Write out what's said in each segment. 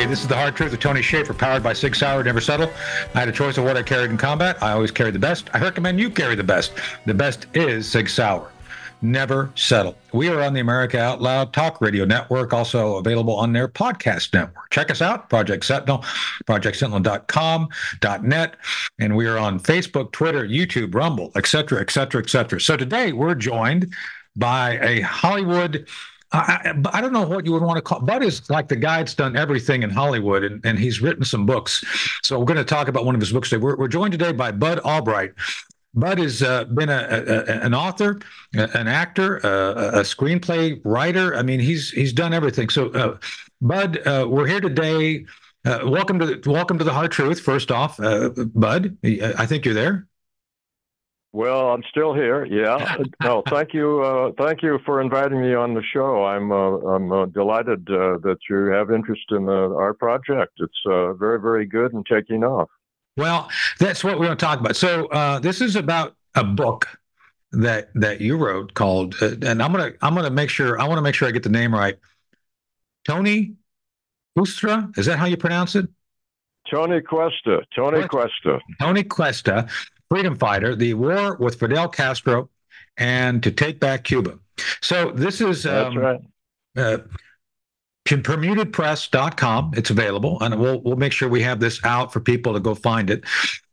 Hey, this is the hard truth of Tony Shaffer, powered by Sig Sauer, Never Settle. I had a choice of what I carried in combat. I always carry the best. I recommend you carry the best. The best is Sig Sauer. Never settle. We are on the America Out Loud Talk Radio Network, also available on their podcast network. Check us out, Project Sentinel, projectsentinel.com, .net, and we are on Facebook, Twitter, YouTube, Rumble, etc., etc., etc. So today we're joined by a Hollywood I, I, don't know what you would want to call. Bud is like the guy that's done everything in Hollywood, and, and he's written some books. So we're going to talk about one of his books today. We're, we're joined today by Bud Albright. Bud has uh, been a, a, an author, an actor, a, a, screenplay writer. I mean, he's he's done everything. So, uh, Bud, uh, we're here today. Uh, welcome to the, welcome to the Hard Truth. First off, uh, Bud, I think you're there. Well, I'm still here. Yeah. no, thank you. Uh, thank you for inviting me on the show. I'm uh, I'm uh, delighted uh, that you have interest in uh, our project. It's uh, very very good and taking off. Well, that's what we're going to talk about. So this is about a book that that you wrote called, and I'm gonna I'm gonna make sure I want to make sure I get the name right. Tony Ustra, is that how you pronounce it? Tony Cuesta. Tony Cuesta. Tony Cuesta freedom fighter, the war with Fidel Castro, and to take back Cuba. So this is um, right. uh, permutedpress.com. It's available, and we'll we'll make sure we have this out for people to go find it.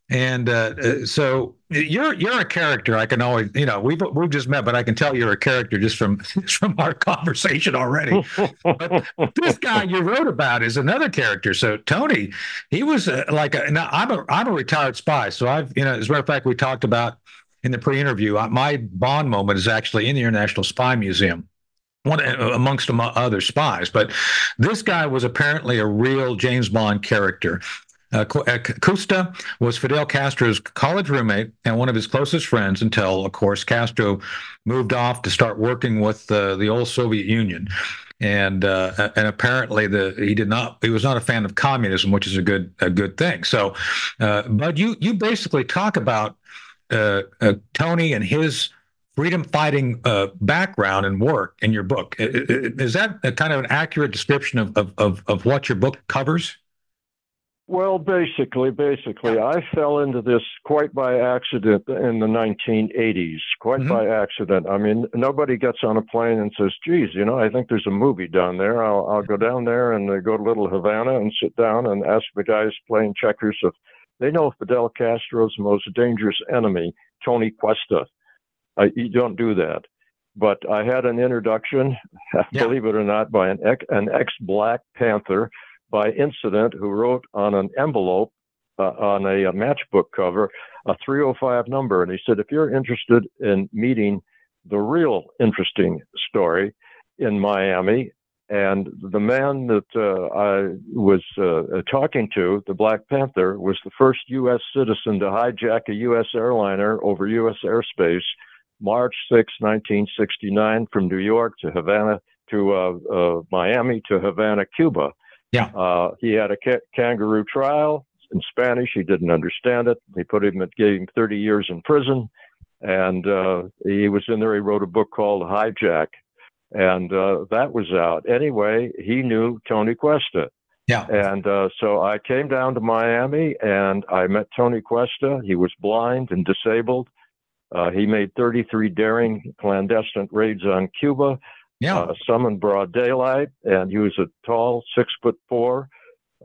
And uh, uh, so you're you're a character. I can always, you know, we've we've just met, but I can tell you're a character just from from our conversation already. but this guy you wrote about is another character. So Tony, he was uh, like, a, now I'm a I'm a retired spy. So I've, you know, as a matter of fact, we talked about in the pre-interview. Uh, my Bond moment is actually in the International Spy Museum one uh, amongst other spies. But this guy was apparently a real James Bond character. Uh, uh Cuesta was Fidel Castro's college roommate and one of his closest friends until, of course, Castro moved off to start working with uh, the old Soviet Union. And uh, and apparently the he did not he was not a fan of communism, which is a good a good thing. So, uh, but you you basically talk about uh, Tony and his freedom fighting uh, background and work in your book. Is that kind of an accurate description of, of, of what your book covers? Well, basically, basically, I fell into this quite by accident in the 1980s. Quite mm-hmm. by accident. I mean, nobody gets on a plane and says, "Geez, you know, I think there's a movie down there. I'll, I'll go down there and uh, go to Little Havana and sit down and ask the guys playing checkers if they know Fidel Castro's most dangerous enemy, Tony Cuesta. Uh, you don't do that." But I had an introduction, yeah. believe it or not, by an ex, an ex-Black Panther by incident who wrote on an envelope uh, on a, a, matchbook cover a 305 number. And he said, if you're interested in meeting the real interesting story in Miami, and the man that uh, I was uh, talking to, the Black Panther, was the first U.S. citizen to hijack a U.S. airliner over U.S. airspace March 6, 1969, from New York to Havana to uh, uh, Miami to Havana, Cuba. Yeah. Uh, he had a ca- kangaroo trial in Spanish. He didn't understand it. They put him, gave him 30 years in prison. And uh, he was in there. He wrote a book called Hijack. And uh, that was out. Anyway, he knew Tony Cuesta. Yeah. And uh, so I came down to Miami and I met Tony Cuesta. He was blind and disabled. Uh, he made 33 daring clandestine raids on Cuba. Yeah. Uh, some in broad daylight, and he was a tall, six foot four.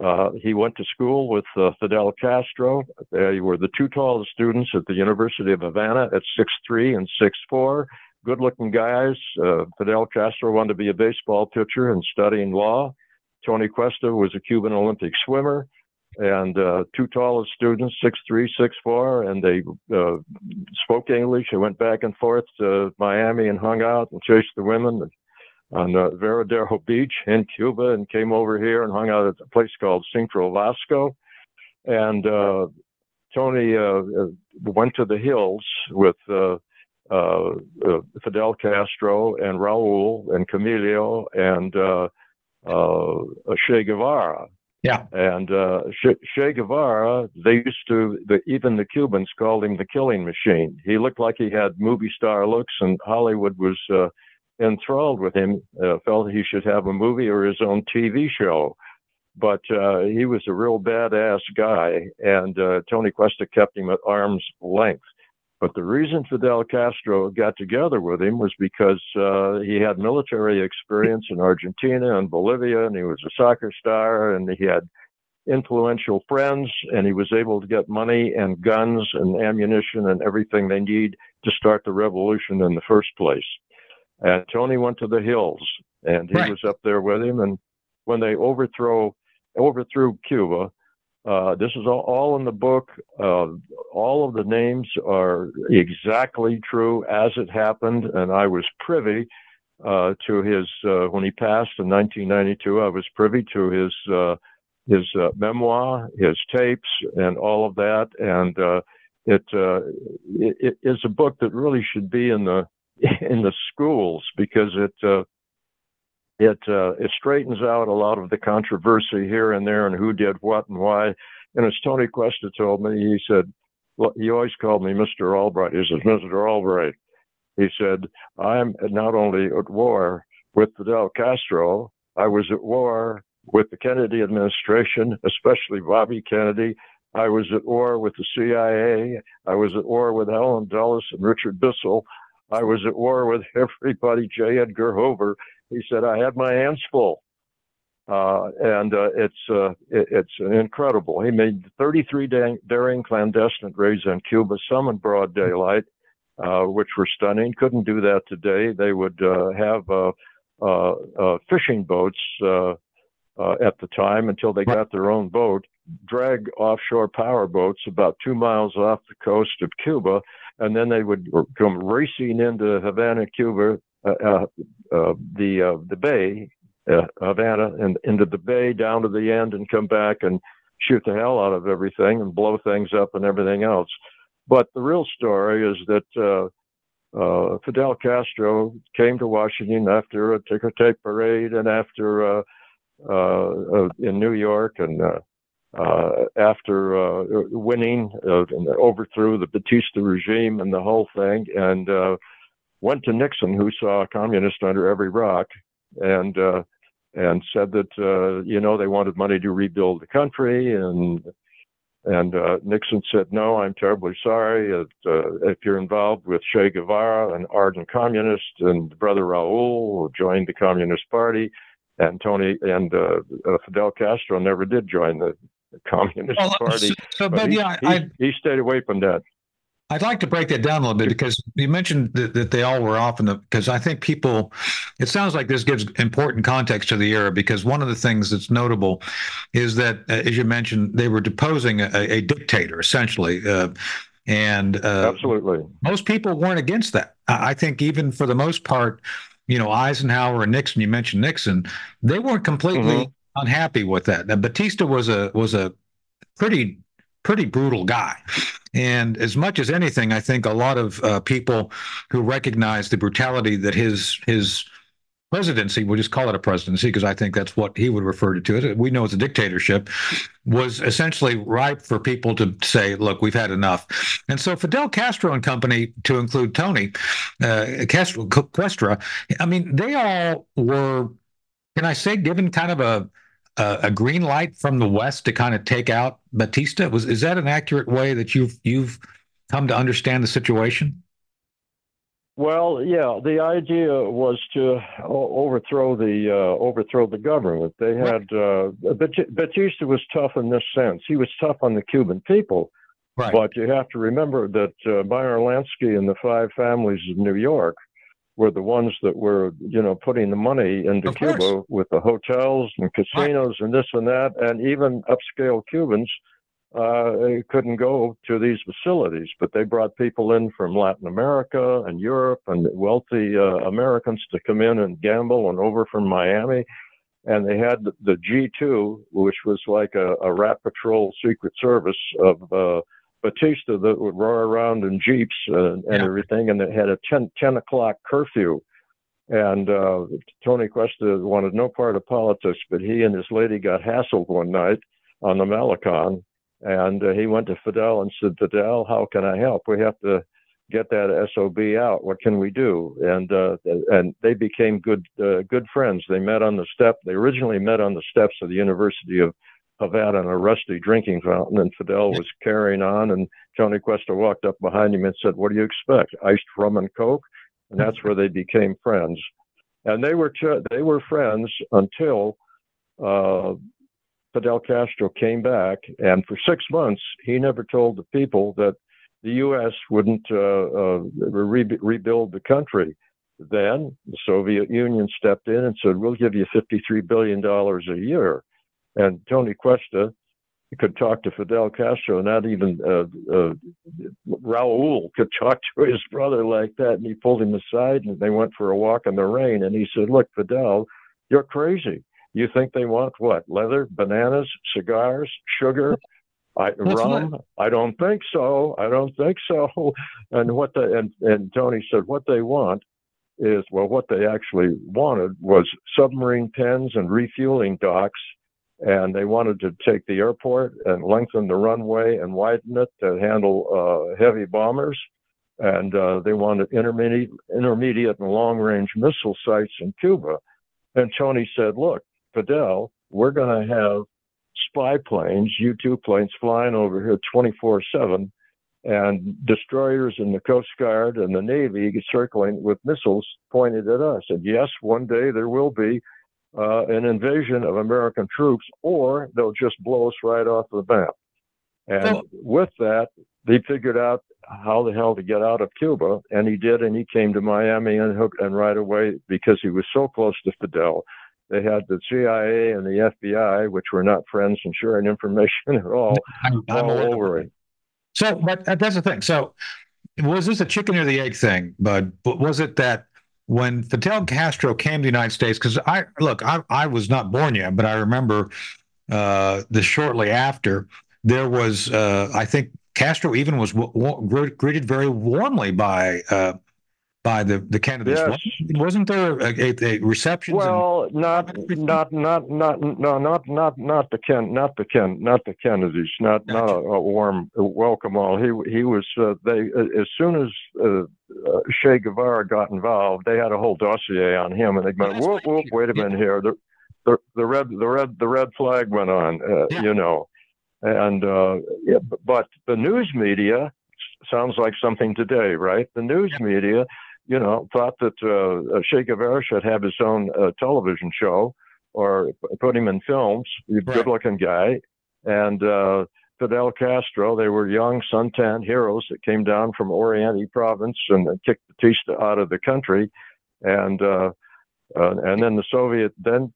Uh, he went to school with uh, Fidel Castro. They were the two tallest students at the University of Havana at six three and six four. Good looking guys. Uh, Fidel Castro wanted to be a baseball pitcher and studying law. Tony Cuesta was a Cuban Olympic swimmer. And uh, two tallest students, six three, six four, and they uh, spoke English. They went back and forth to Miami and hung out and chased the women on uh, Varadero Beach in Cuba and came over here and hung out at a place called Centro Vasco. And uh, Tony uh, uh went to the hills with uh, uh, Fidel Castro and Raul and Camilo and Che Guevara. Yeah. And che, che, Guevara, they used to, the, even the Cubans called him the killing machine. He looked like he had movie star looks, and Hollywood was enthralled with him, uh, felt he should have a movie or his own TV show. but uh, he was a real badass guy, and uh, Tony Cuesta kept him at arm's length. But the reason Fidel Castro got together with him was because uh, he had military experience in Argentina and Bolivia, and he was a soccer star, and he had influential friends, and he was able to get money and guns and ammunition and everything they need to start the revolution in the first place. And Tony went to the hills, and he right. was up there with him. And when they overthrow overthrew Cuba, uh, this is all, all, in the book. Uh, all of the names are exactly true as it happened, and I was privy uh, to his uh, when he passed in 1992. I was privy to his uh, his uh, memoir, his tapes, and all of that. And it, it, it is a book that really should be in the in the schools because it it uh, it straightens out a lot of the controversy here and there and who did what and why. And as Tony Cuesta told me, he said, well, he always called me Mr. Albright. He says, Mr. Albright. He said, I'm not only at war with Fidel Castro, I was at war with the Kennedy administration, especially Bobby Kennedy. I was at war with the CIA. I was at war with Allen Dulles and Richard Bissell. I was at war with everybody, J. Edgar Hoover. He said, I had my hands full. Uh, and uh, it's uh, it, it's incredible. He made 33 daring clandestine raids on Cuba, some in broad daylight, uh, which were stunning. Couldn't do that today. They would uh, have uh, fishing boats at the time until they got their own boat, drag offshore power boats about two miles off the coast of Cuba, and then they would come racing into Havana, Cuba, uh, uh, uh, the the bay, Havana, and into the bay down to the end, and come back and shoot the hell out of everything and blow things up and everything else. But the real story is that uh, Fidel Castro came to Washington after a ticker tape parade and after uh, uh, in New York and after winning and overthrew the Batista regime and the whole thing and went to Nixon, who saw a communist under every rock, and uh, and said that uh, you know they wanted money to rebuild the country, and and uh, Nixon said, no, I'm terribly sorry. It, uh, if you're involved with Che Guevara, an ardent communist, and brother Raul, who joined the Communist Party, and Tony and uh, uh, Fidel Castro never did join the, Communist well, Party. So, so but, but he, yeah, he, he, stayed away from that. I'd like to break that down a little bit because you mentioned that, that they all were off in the because I think people it sounds like this gives important context to the era because one of the things that's notable is that uh, as you mentioned they were deposing a, a dictator essentially uh, and uh, absolutely most people weren't against that I think even for the most part you know Eisenhower and Nixon you mentioned Nixon they weren't completely mm-hmm. unhappy with that now Batista was a was a pretty pretty brutal guy. And as much as anything, I think a lot of uh, people who recognize the brutality that his his presidency, we'll just call it a presidency because I think that's what he would refer to it. We know it's a dictatorship, was essentially ripe for people to say, look, we've had enough. And so Fidel Castro and company, to include Tony uh, Castro, Questra, I mean, they all were, can I say, given kind of a a, a green light from the West to kind of take out Batista? Was is that an accurate way that you've you've come to understand the situation? Well, yeah, the idea was to overthrow the uh, overthrow the government. They had uh, Batista was tough in this sense. He was tough on the Cuban people, right. but you have to remember that uh, Meyer Lansky and the five families of New York were the ones that were, you know, putting the money into of Cuba course. with the hotels and casinos right. and this and that, and even upscale Cubans uh, couldn't go to these facilities, but they brought people in from Latin America and Europe and wealthy uh, Americans to come in and gamble and over from Miami. And they had the G2, which was like a, a rat patrol secret service of uh, Batista that would roar around in jeeps uh, and yeah. everything, and it had a 10, 10 o'clock curfew. And uh, Tony Cuesta wanted no part of politics, but he and his lady got hassled one night on the Malecon, and uh, he went to Fidel and said, "Fidel, how can I help? We have to get that SOB out. What can we do? And uh, and they became good uh, good friends. They met on the step. They originally met on the steps of the University of Havana in a rusty drinking fountain, and Fidel was carrying on, and Tony Cuesta walked up behind him and said, "What do you expect? Iced rum and coke?" And that's where they became friends. And they were ch- they were friends until uh, Fidel Castro came back, and for six months he never told the people that the U.S. wouldn't uh, uh, re- rebuild the country. Then the Soviet Union stepped in and said, "We'll give you 53 billion dollars a year." And Tony Cuesta could talk to Fidel Castro, not even uh, uh, Raul could talk to his brother like that. And he pulled him aside, and they went for a walk in the rain. And he said, "Look, Fidel, you're crazy. You think they want what? Leather, bananas, cigars, sugar, I, rum? I don't think so. I don't think so. And what the and and Tony said, what they want is well, what they actually wanted was submarine pens and refueling docks, and they wanted to take the airport and lengthen the runway and widen it to handle uh, heavy bombers. And uh, they wanted intermediate, intermediate and long range missile sites in Cuba. And Tony said, look, Fidel, we're going to have spy planes, U 2 planes flying over here 24 7, and destroyers and the Coast Guard and the Navy circling with missiles pointed at us. And yes, one day there will be uh, an invasion of American troops, or they'll just blow us right off the map. And with that, they figured out how the hell to get out of Cuba, and he did, and he came to Miami and, and right away because he was so close to Fidel they had the CIA and the FBI, which were not friends and sharing information at all, I'm, I'm all over it. So, but that's the thing. So, was this a chicken or the egg thing, Bud? Was it that when Fidel Castro came to the United States? Because I look, I, I was not born yet, but I remember uh, the shortly after there was, uh, I think Castro even was w- w- greeted very warmly by uh, by the the candidates. Yes. Wasn't there a, a, a reception? Well, not not not not no not not not the Ken not the Ken not the Kennedys not gotcha. not a, a, warm welcome all. He he was uh, they as soon as uh, uh, Che Guevara got involved, they had a whole dossier on him, and they went whoop whoop wait a minute here the the the red the red the red flag went on uh, yeah. you know, and uh, yeah, but the news media sounds like something today, right? The news media you know, thought that uh, Che Guevara should have his own uh, television show or put him in films. He's a right. good-looking guy, and uh, Fidel Castro. They were young suntan heroes that came down from Oriente province and kicked Batista out of the country, and uh, uh, and then the Soviet then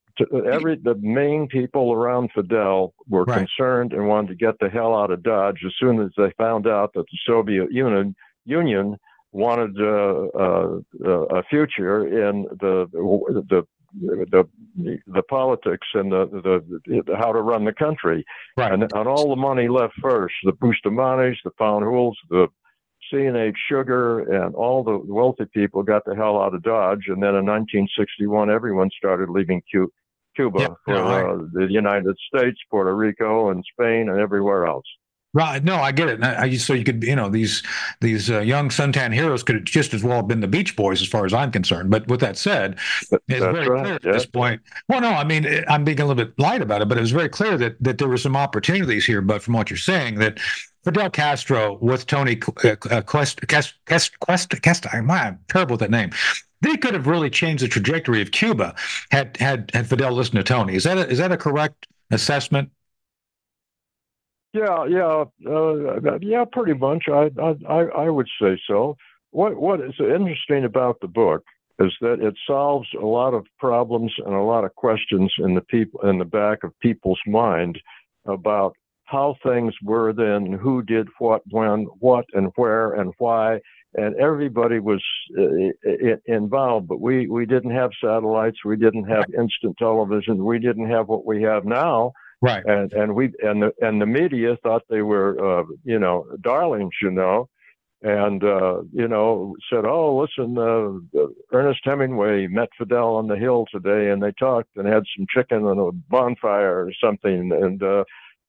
every the main people around Fidel were right. concerned and wanted to get the hell out of Dodge as soon as they found out that the Soviet Union Union wanted uh, uh, a future in the the the the politics and the, the, the how to run the country, right. and, and all the money left first. The Bustamantes, the Fanjuls, the CNH Sugar, and all the wealthy people got the hell out of Dodge. And then in 1961, everyone started leaving Cuba, Cuba yep. for uh, the United States, Puerto Rico, and Spain, and everywhere else. Right. No, I get it. I, so you could, you know, these these uh, young suntan heroes could just as well have been the Beach Boys, as far as I'm concerned. But with that said, it's very right. clear at yeah. this point. Well, no, I mean, eh, I'm being a little bit light about it, but it was very clear that that there were some opportunities here. But from what you're saying, that Fidel Castro with Tony uh, uh Quest, Quest, Quest, Quest, Quest, I'm terrible with that name. They could have really changed the trajectory of Cuba had had had Fidel listened to Tony. Is that a, is that a correct assessment? Yeah, yeah, uh, yeah, pretty much. I, I, I would say so. What, what is interesting about the book is that it solves a lot of problems and a lot of questions in the people in the back of people's mind about how things were then, who did what, when, what, and where, and why, and everybody was uh, involved. But we we didn't have satellites, we didn't have instant television, we didn't have what we have now Right. And and we and the and the media thought they were uh, you know darlings, you know, and uh, you know said, oh listen, uh, Ernest Hemingway met Fidel on the hill today, and they talked and had some chicken on a bonfire or something, and uh,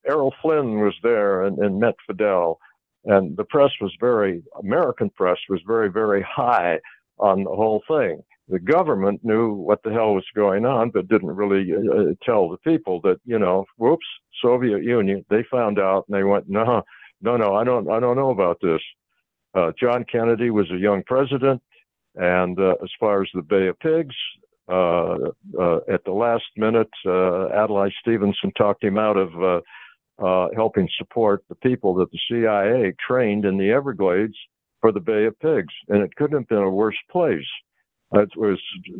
Errol Flynn was there and, and met Fidel. and the press was very American press was very very high on the whole thing. The government knew what the hell was going on, but didn't really uh, tell the people that you know, whoops, Soviet Union. They found out and they went, no, no, no, I don't, I don't know about this. Uh, John Kennedy was a young president, and uh, as far as the Bay of Pigs, uh, uh, at the last minute, uh, Adlai Stevenson talked him out of helping support the people that the CIA trained in the Everglades for the Bay of Pigs, and it couldn't have been a worse place. It was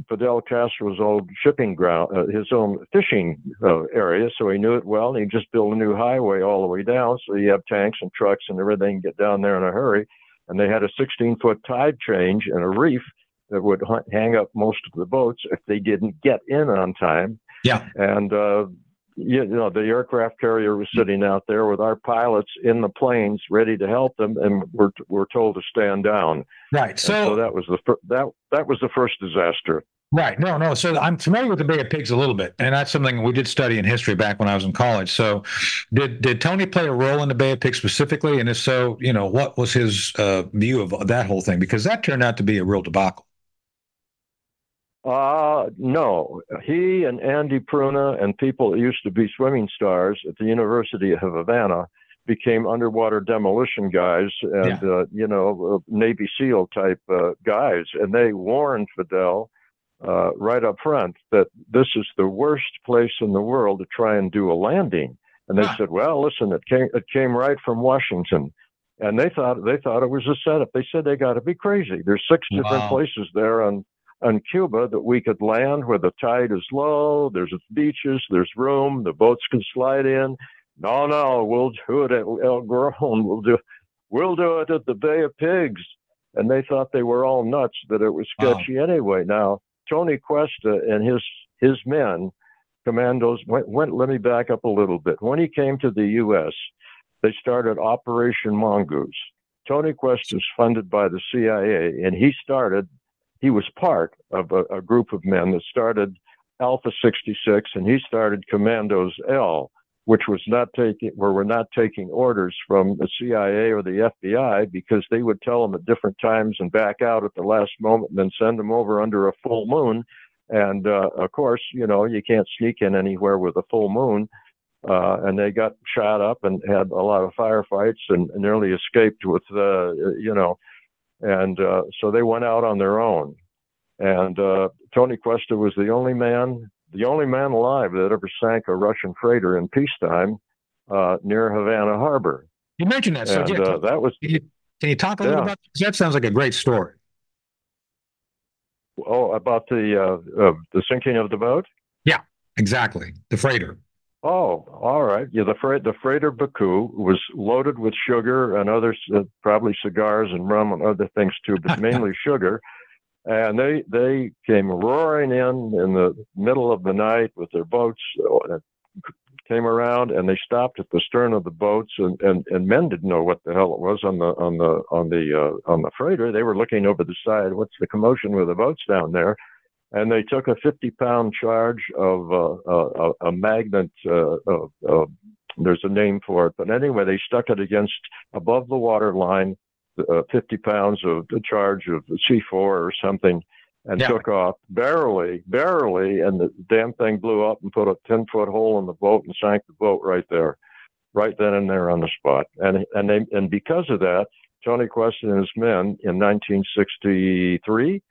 Fidel Castro's old shipping ground, uh, his own fishing uh, area, so he knew it well, and he just built a new highway all the way down, so you have tanks and trucks and everything get down there in a hurry. And they had a 16 foot tide change and a reef that would hang up most of the boats if they didn't get in on time. Yeah. And uh, you know, the aircraft carrier was sitting out there with our pilots in the planes ready to help them, and we're we're told to stand down. Right. So, so, that was the fir- that that was the first disaster. Right. No, no. So I'm familiar with the Bay of Pigs a little bit, and that's something we did study in history back when I was in college. So, did did Tony play a role in the Bay of Pigs specifically? And if so, you know, what was his uh, view of that whole thing? Because that turned out to be a real debacle. Uh, no. He and Andy Pruna and people that used to be swimming stars at the University of Havana became underwater demolition guys and, yeah. uh, you know, uh, Navy SEAL type uh, guys. And they warned Fidel uh, right up front that this is the worst place in the world to try and do a landing. And they huh. said, well, listen, it came, it came right from Washington. And they thought they thought it was a setup. They said they got to be crazy. There's six wow. different places there on on Cuba that we could land where the tide is low, there's beaches, there's room, the boats can slide in. No, no, we'll do it at El Grone. We'll do, we'll do it at the Bay of Pigs. And they thought they were all nuts that it was sketchy wow. anyway. Now, Tony Cuesta and his his men, commandos, went, went. Let me back up a little bit. When he came to the U.S., they started Operation Mongoose. Tony Cuesta was funded by the CIA, and he started he was part of a, a group of men that started Alpha 66, and he started Commandos L, which was not taking, where we're not taking orders from the CIA or the FBI because they would tell them at different times and back out at the last moment and then send them over under a full moon. And uh, of course, you know, you can't sneak in anywhere with a full moon. Uh, and they got shot up and had a lot of firefights and, and nearly escaped with, uh, you know, and uh, so they went out on their own. And uh, Tony Cuesta was the only man, the only man alive that ever sank a Russian freighter in peacetime uh, near Havana Harbor. You mentioned that, so and, yeah, uh, that was. Can you, can you talk a yeah. little about that? that? Sounds like a great story. Oh, about the uh, the sinking of the boat? Yeah, exactly. The freighter. Oh, all right. Yeah, the freight the freighter Baku was loaded with sugar and other uh, probably cigars and rum and other things too, but mainly sugar. And they they came roaring in in the middle of the night with their boats. Uh, came around and they stopped at the stern of the boats and, and, and men didn't know what the hell it was on the on the on the uh, on the freighter. They were looking over the side. What's the commotion with the boats down there? and they took a 50 pound charge of uh, uh, a magnet. uh Uh, there's a name for it, but anyway, they stuck it against above the water line, uh, 50 pounds of the charge of C4 or something, and yeah. took off barely, barely, and the damn thing blew up and put a 10 foot hole in the boat and sank the boat right there, right then and there on the spot. And and they and because of that, Tony Cuesta and his men in 1963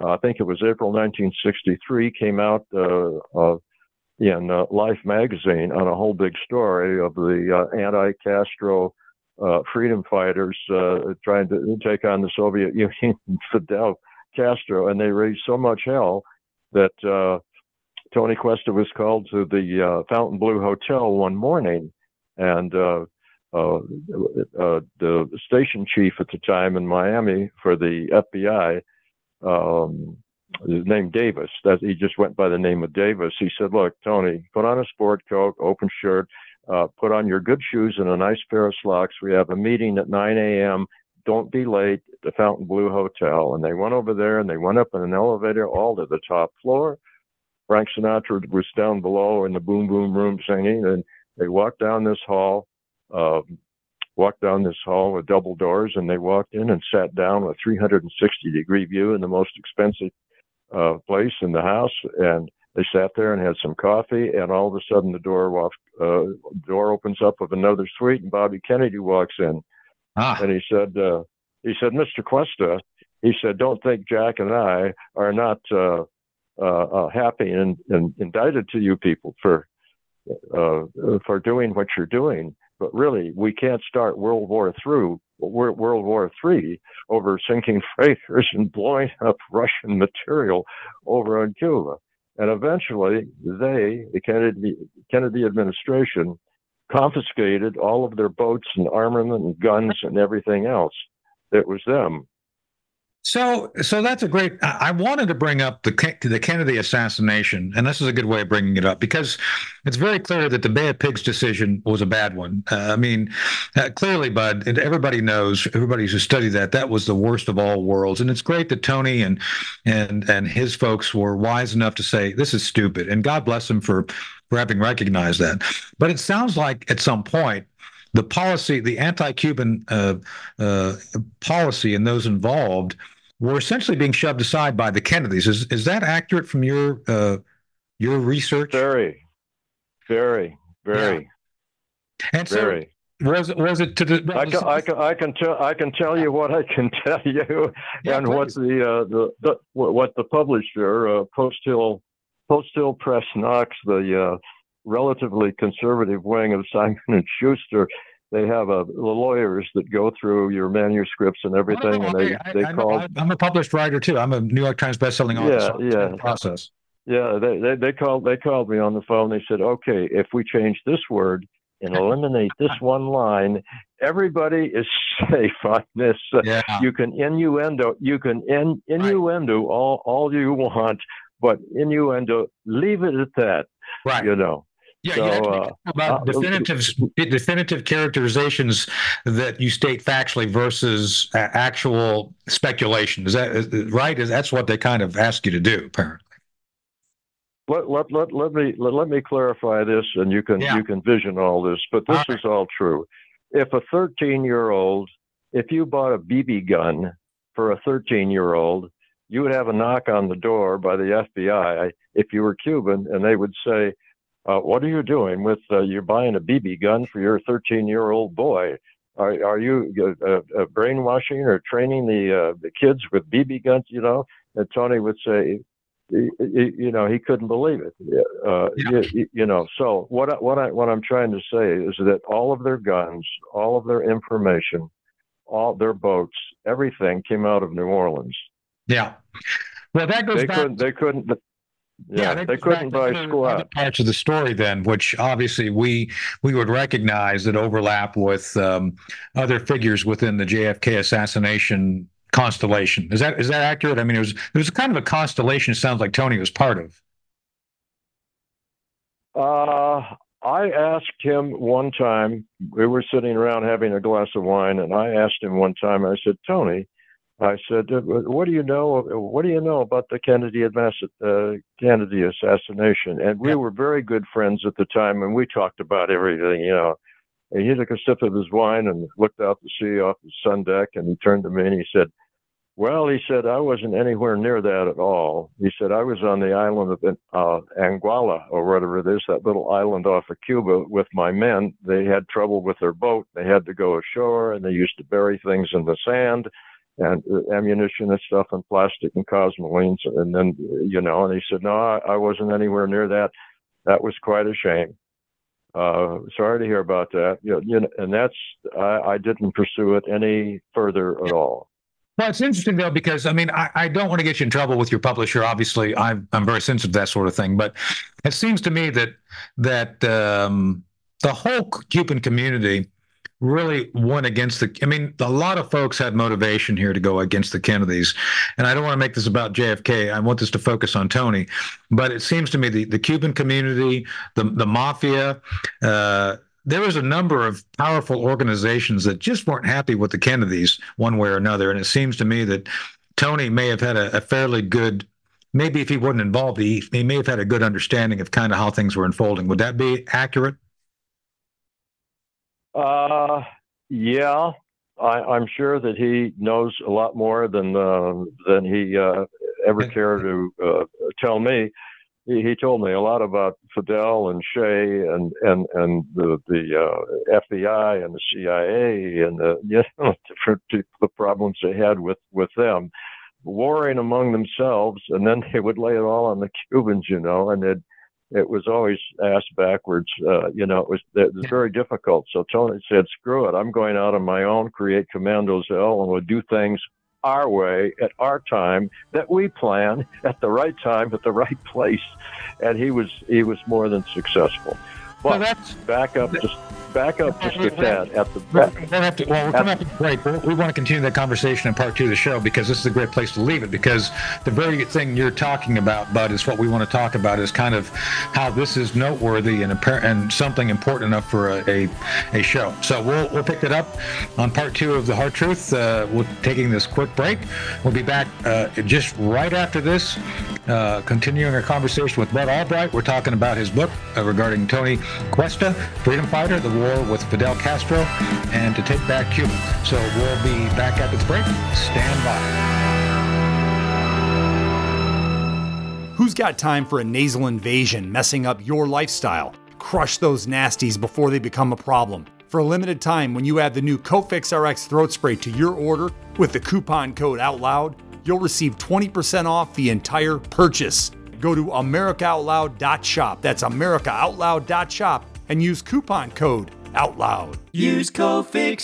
uh, I think it was April 1963, came out uh, uh, in uh, Life magazine on a whole big story of the uh, anti-Castro uh, freedom fighters trying to take on the Soviet Union, Fidel Castro, and they raised so much hell that Tony Cuesta was called to the Fontainebleau Hotel one morning, and uh, uh, the station chief at the time in Miami for the FBI um, his name Davis. That he just went by the name of Davis. He said, "Look, Tony, put on a sport coat, open shirt, uh, put on your good shoes and a nice pair of slacks. We have a meeting at 9 a.m. Don't be late at the Fontainebleau Hotel." And they went over there and they went up in an elevator all to the top floor. Frank Sinatra was down below in the boom boom room singing, and they walked down this hall. Uh, walked down this hall with double doors, and they walked in and sat down with 360 degree view in the most expensive uh, place in the house, and they sat there and had some coffee, and all of a sudden the door uh, door opens up of another suite, and Bobby Kennedy walks in, ah. and he said, uh, he said, Mr. Cuesta, he said, don't think Jack and I are not uh, uh, uh happy and, and, indicted to you people for uh, for doing what you're doing, but really we can't start World War through World War Three over sinking freighters and blowing up Russian material over on Cuba. And eventually, they, the Kennedy, Kennedy administration, confiscated all of their boats and armament and guns and everything else. It was them. So, so that's a great. I wanted to bring up the the Kennedy assassination, and this is a good way of bringing it up because it's very clear that the Bay of Pigs decision was a bad one. Uh, I mean, uh, clearly, Bud, and everybody knows, everybody who studied that, that was the worst of all worlds. And it's great that Tony and and and his folks were wise enough to say this is stupid, and God bless them for for having recognized that. But it sounds like at some point the policy, the anti-Cuban uh, uh, policy, and those involved were essentially being shoved aside by the Kennedys. Is is that accurate from your uh, your research? Very, very, very, yeah. and so very. Was it was it to the? I can, I can I can tell I can tell you what I can tell you, yeah, and please. what the, uh, the the what the publisher uh, Post Hill Post Hill Press Knox the uh, relatively conservative wing of Simon and Schuster they have a, the lawyers that go through your manuscripts and everything, and they I, they I, call. I'm a published writer too. I'm a New York Times bestselling author. Yeah, yeah. Process. Yeah, they, they they called they called me on the phone. They said, okay, if we change this word and eliminate this one line, everybody is safe on this. Yeah. You can innuendo, you can in, innuendo right. all all you want, but innuendo, leave it at that. Right. You know. Yeah, so, you have to uh, about uh, definitive definitive characterizations that you state factually versus actual speculation. Is that right? Is that's what they kind of ask you to do, apparently. Let, let, let, let me let, let me clarify this, and you can yeah. you can vision all this. But this all is all true. If a 13 year old, if you bought a BB gun for a 13 year old, you would have a knock on the door by the FBI if you were Cuban, and they would say uh, what are you doing with uh, you're buying a BB gun for your 13 year old boy? Are, are you uh, uh, brainwashing or training the uh, the kids with BB guns? You know, and Tony would say, you, you know, he couldn't believe it. Uh, yeah. you, you, know, so what what I what I'm trying to say is that all of their guns, all of their information, all their boats, everything came out of New Orleans. Yeah. Well, that goes they back. Couldn't, they couldn't. Yeah, yeah they couldn't buy squat. Parts of the story, then, which obviously we we would recognize that overlap with um, other figures within the JFK assassination constellation. Is that is that accurate? I mean, it was it was kind of a constellation. It sounds like Tony was part of. Uh, I asked him one time. We were sitting around having a glass of wine, and I asked him one time. I said, Tony, I said, uh, "What do you know? What do you know about the Kennedy uh, Kennedy assassination?" And we were very good friends at the time, and we talked about everything, you know. And he took a sip of his wine and looked out to sea off the sun deck, and he turned to me and he said, "Well," he said, "I wasn't anywhere near that at all." He said, "I was on the island of uh, Anguilla or whatever it is, that little island off of Cuba, with my men. They had trouble with their boat. They had to go ashore, and they used to bury things in the sand." And uh, ammunition and stuff and plastic and cosmolines. And then, you know, and he said, no, I, I wasn't anywhere near that. That was quite a shame. Uh, sorry to hear about that. You know, you know and that's, I, I didn't pursue it any further at all. Well, it's interesting though because I mean I, I, don't want to get you in trouble with your publisher. Obviously, I'm I'm very sensitive to that sort of thing. But it seems to me that that um, the whole Cuban community really went against the i mean a lot of folks had motivation here to go against the kennedys. And i don't want to make this about jfk i want this to focus on tony. But it seems to me the, the cuban community the, the mafia uh, there was a number of powerful organizations that just weren't happy with the kennedys one way or another. And it seems to me that tony may have had a, a fairly good maybe if he wasn't involved he, he may have had a good understanding of kind of how things were unfolding. Would that be accurate uh, yeah, I, am sure that he knows a lot more than uh, than he uh, ever cared to uh, tell me. He, he, told me a lot about Fidel and Che and and and the the uh, FBI and the CIA and the you know different the problems they had with with them, warring among themselves, and then they would lay it all on the Cubans, you know, and they'd it was always asked backwards. Uh, you know, it was it was very difficult. So Tony said, "Screw it! I'm going out on my own, create Commandos L, and we'll do things our way at our time that we plan at the right time at the right place." And he was he was more than successful. But that's, back up just back up just a tad at the back. We'll have to, well, we're coming up to break. We want to continue that conversation in part two of the show because this is a great place to leave it because the very thing you're talking about, Bud, is what we want to talk about is kind of how this is noteworthy and and something important enough for a, a, a, show. So we'll, we'll pick it up on part two of The Hard Truth. Uh, we're taking this quick break. We'll be back uh, just right after this, uh, continuing our conversation with Bud Albright. We're talking about his book uh, regarding Tony Cuesta, freedom fighter, the war with Fidel Castro, and to take back Cuba. So we'll be back at this break. Stand by. Who's got time for a nasal invasion messing up your lifestyle? Crush those nasties before they become a problem. For a limited time, when you add the new Cofix RX throat spray to your order with the coupon code OUTLOUD, you'll receive 20% off the entire purchase. Go to AmericaOutloud.shop. That's AmericaOutloud.shop and use coupon code OUTLOUD. Use CoFixRx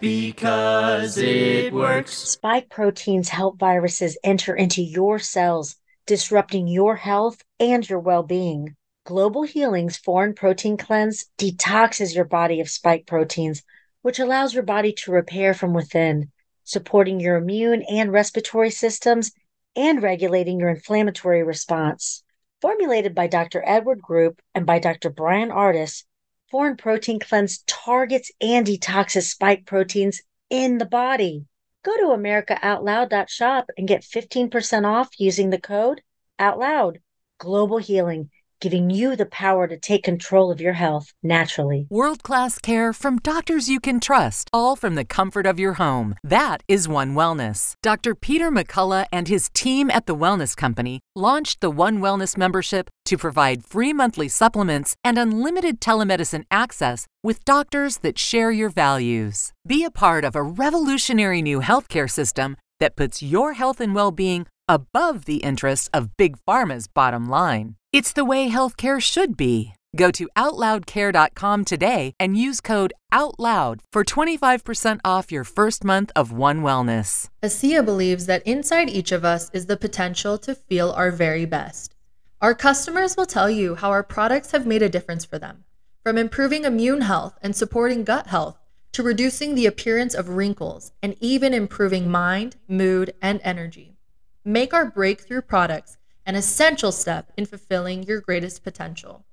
because it works. Spike proteins help viruses enter into your cells, disrupting your health and your well being. Global Healing's Foreign Protein Cleanse detoxes your body of spike proteins, which allows your body to repair from within, supporting your immune and respiratory systems and regulating your inflammatory response. Formulated by Dr. Edward Group and by Dr. Bryan Ardis, Foreign Protein Cleanse targets and detoxes spike proteins in the body. Go to AmericaOutloud.shop and get 15% off using the code OUTLOUD. Global Healing giving you the power to take control of your health naturally. World class care from doctors you can trust, all from the comfort of your home. That is One Wellness. Dr. Peter McCullough and his team at The Wellness Company launched the One Wellness membership to provide free monthly supplements and unlimited telemedicine access with doctors that share your values. Be a part of a revolutionary new healthcare system that puts your health and well being above the interests of Big Pharma's bottom line. It's the way healthcare should be. Go to OutLoudCare.com today and use code OUTLOUD for 25% off your first month of One Wellness. ASEA believes that inside each of us is the potential to feel our very best. Our customers will tell you how our products have made a difference for them, from improving immune health and supporting gut health to reducing the appearance of wrinkles and even improving mind, mood, and energy. Make our breakthrough products an essential step in fulfilling your greatest potential.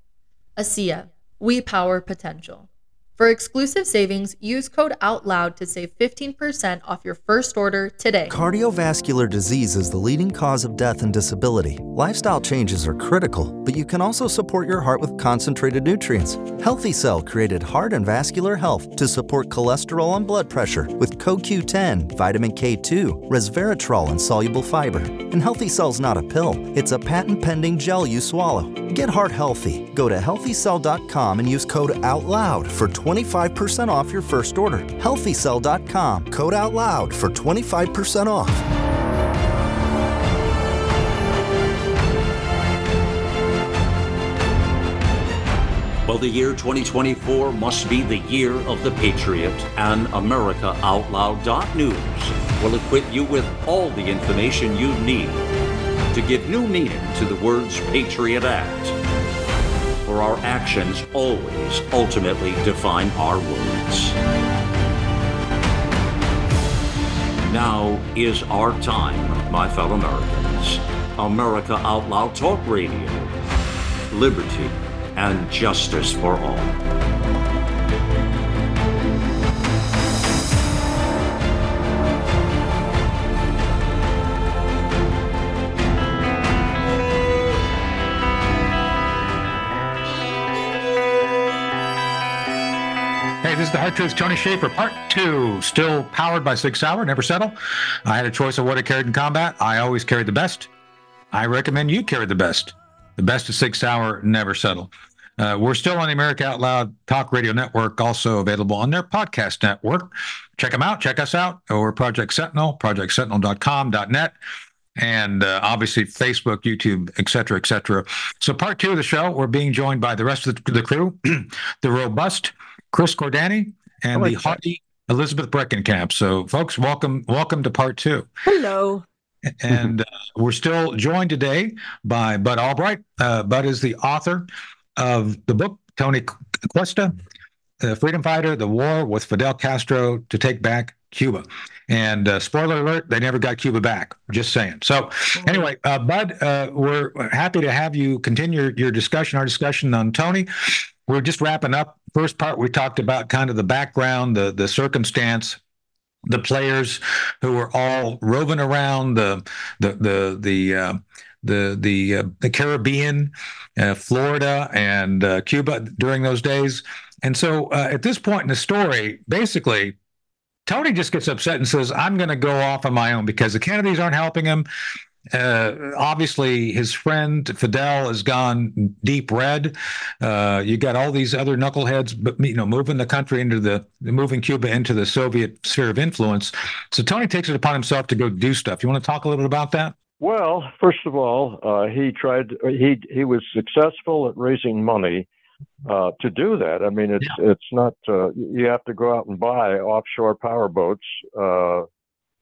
ASEA, we power potential. For exclusive savings, use code OUTLOUD to save 15% off your first order today. Cardiovascular disease is the leading cause of death and disability. Lifestyle changes are critical, but you can also support your heart with concentrated nutrients. Healthy Cell created Heart and Vascular Health to support cholesterol and blood pressure with CoQ10, vitamin K2, resveratrol, and soluble fiber. And Healthy Cell's not a pill, it's a patent pending gel you swallow. Get heart healthy. Go to healthycell.com and use code OUTLOUD for 25% off your first order. Healthycell.com, code out loud for 25% off. Well, the year 2024 must be the year of the Patriot, and AmericaOutloud.news will equip you with all the information you need to give new meaning to the words Patriot Act for our actions always ultimately define our words. Now is our time, my fellow Americans. America Out Loud Talk Radio. Liberty and justice for all. Hey, this is the Hard Truth, Tony Shaffer, part two. Still powered by Sig Sauer, never settle. I had a choice of what I carried in combat. I always carried the best. I recommend you carry the best. The best of Sig Sauer, never settle. Uh, we're still on the America Out Loud Talk Radio Network, also available on their podcast network. Check them out. Check us out. We're Project Sentinel, projectsentinel.com.net, and uh, obviously Facebook, YouTube, et cetera, et cetera. So, part two of the show, we're being joined by the rest of the, the crew, the robust Chris Cordani and like the hardy Elizabeth Breckenkamp. So, folks, welcome, welcome to part two. Hello. And uh, we're still joined today by Bud Albright. Uh, Bud is the author of the book Tony Cuesta, the freedom fighter, the war with Fidel Castro to take back Cuba. And uh, spoiler alert, they never got Cuba back. Just saying. So, anyway, uh, Bud, uh, we're happy to have you continue your discussion, our discussion on Tony. We're just wrapping up. First part, we talked about kind of the background, the the circumstance, the players who were all roving around the the the the uh, the the, uh, the Caribbean, uh, Florida, and uh, Cuba during those days. And so, uh, at this point in the story, basically, Tony just gets upset and says, "I'm going to go off on my own because the Kennedys aren't helping him." Uh, obviously, his friend Fidel has gone deep red. Uh, you got all these other knuckleheads, but you know, moving the country into the moving Cuba into the Soviet sphere of influence. So Tony takes it upon himself to go do stuff. You want to talk a little bit about that? Well, first of all, uh, he tried. He he was successful at raising money uh, to do that. I mean, it's yeah. it's not. Uh, you have to go out and buy offshore power boats uh,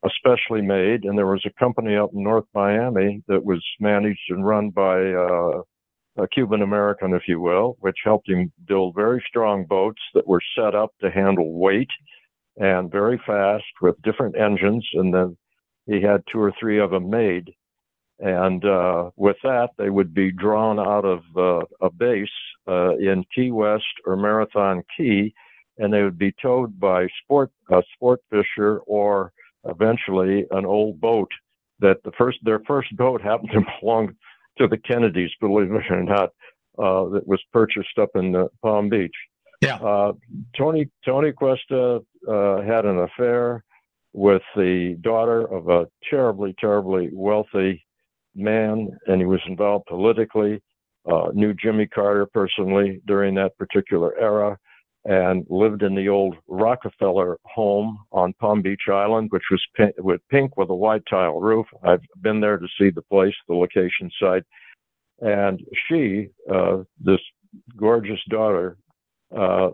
especially made. And there was a company up in North Miami that was managed and run by uh, a Cuban American, if you will, which helped him build very strong boats that were set up to handle weight and very fast with different engines. And then he had two or three of them made. And uh, with that, they would be drawn out of uh, a base uh, in Key West or Marathon Key, and they would be towed by sport a sport fisher or eventually an old boat that the first their first boat happened to belong to the Kennedys, believe it or not, uh, that was purchased up in uh, Palm Beach. Yeah. Uh, Tony Tony Cuesta uh, had an affair with the daughter of a terribly, terribly wealthy man, and he was involved politically. Uh, knew Jimmy Carter personally during that particular era and lived in the old Rockefeller home on Palm Beach Island, which was pink, with pink with a white tile roof. I've been there to see the place, the location site, and she, uh, this gorgeous daughter, uh,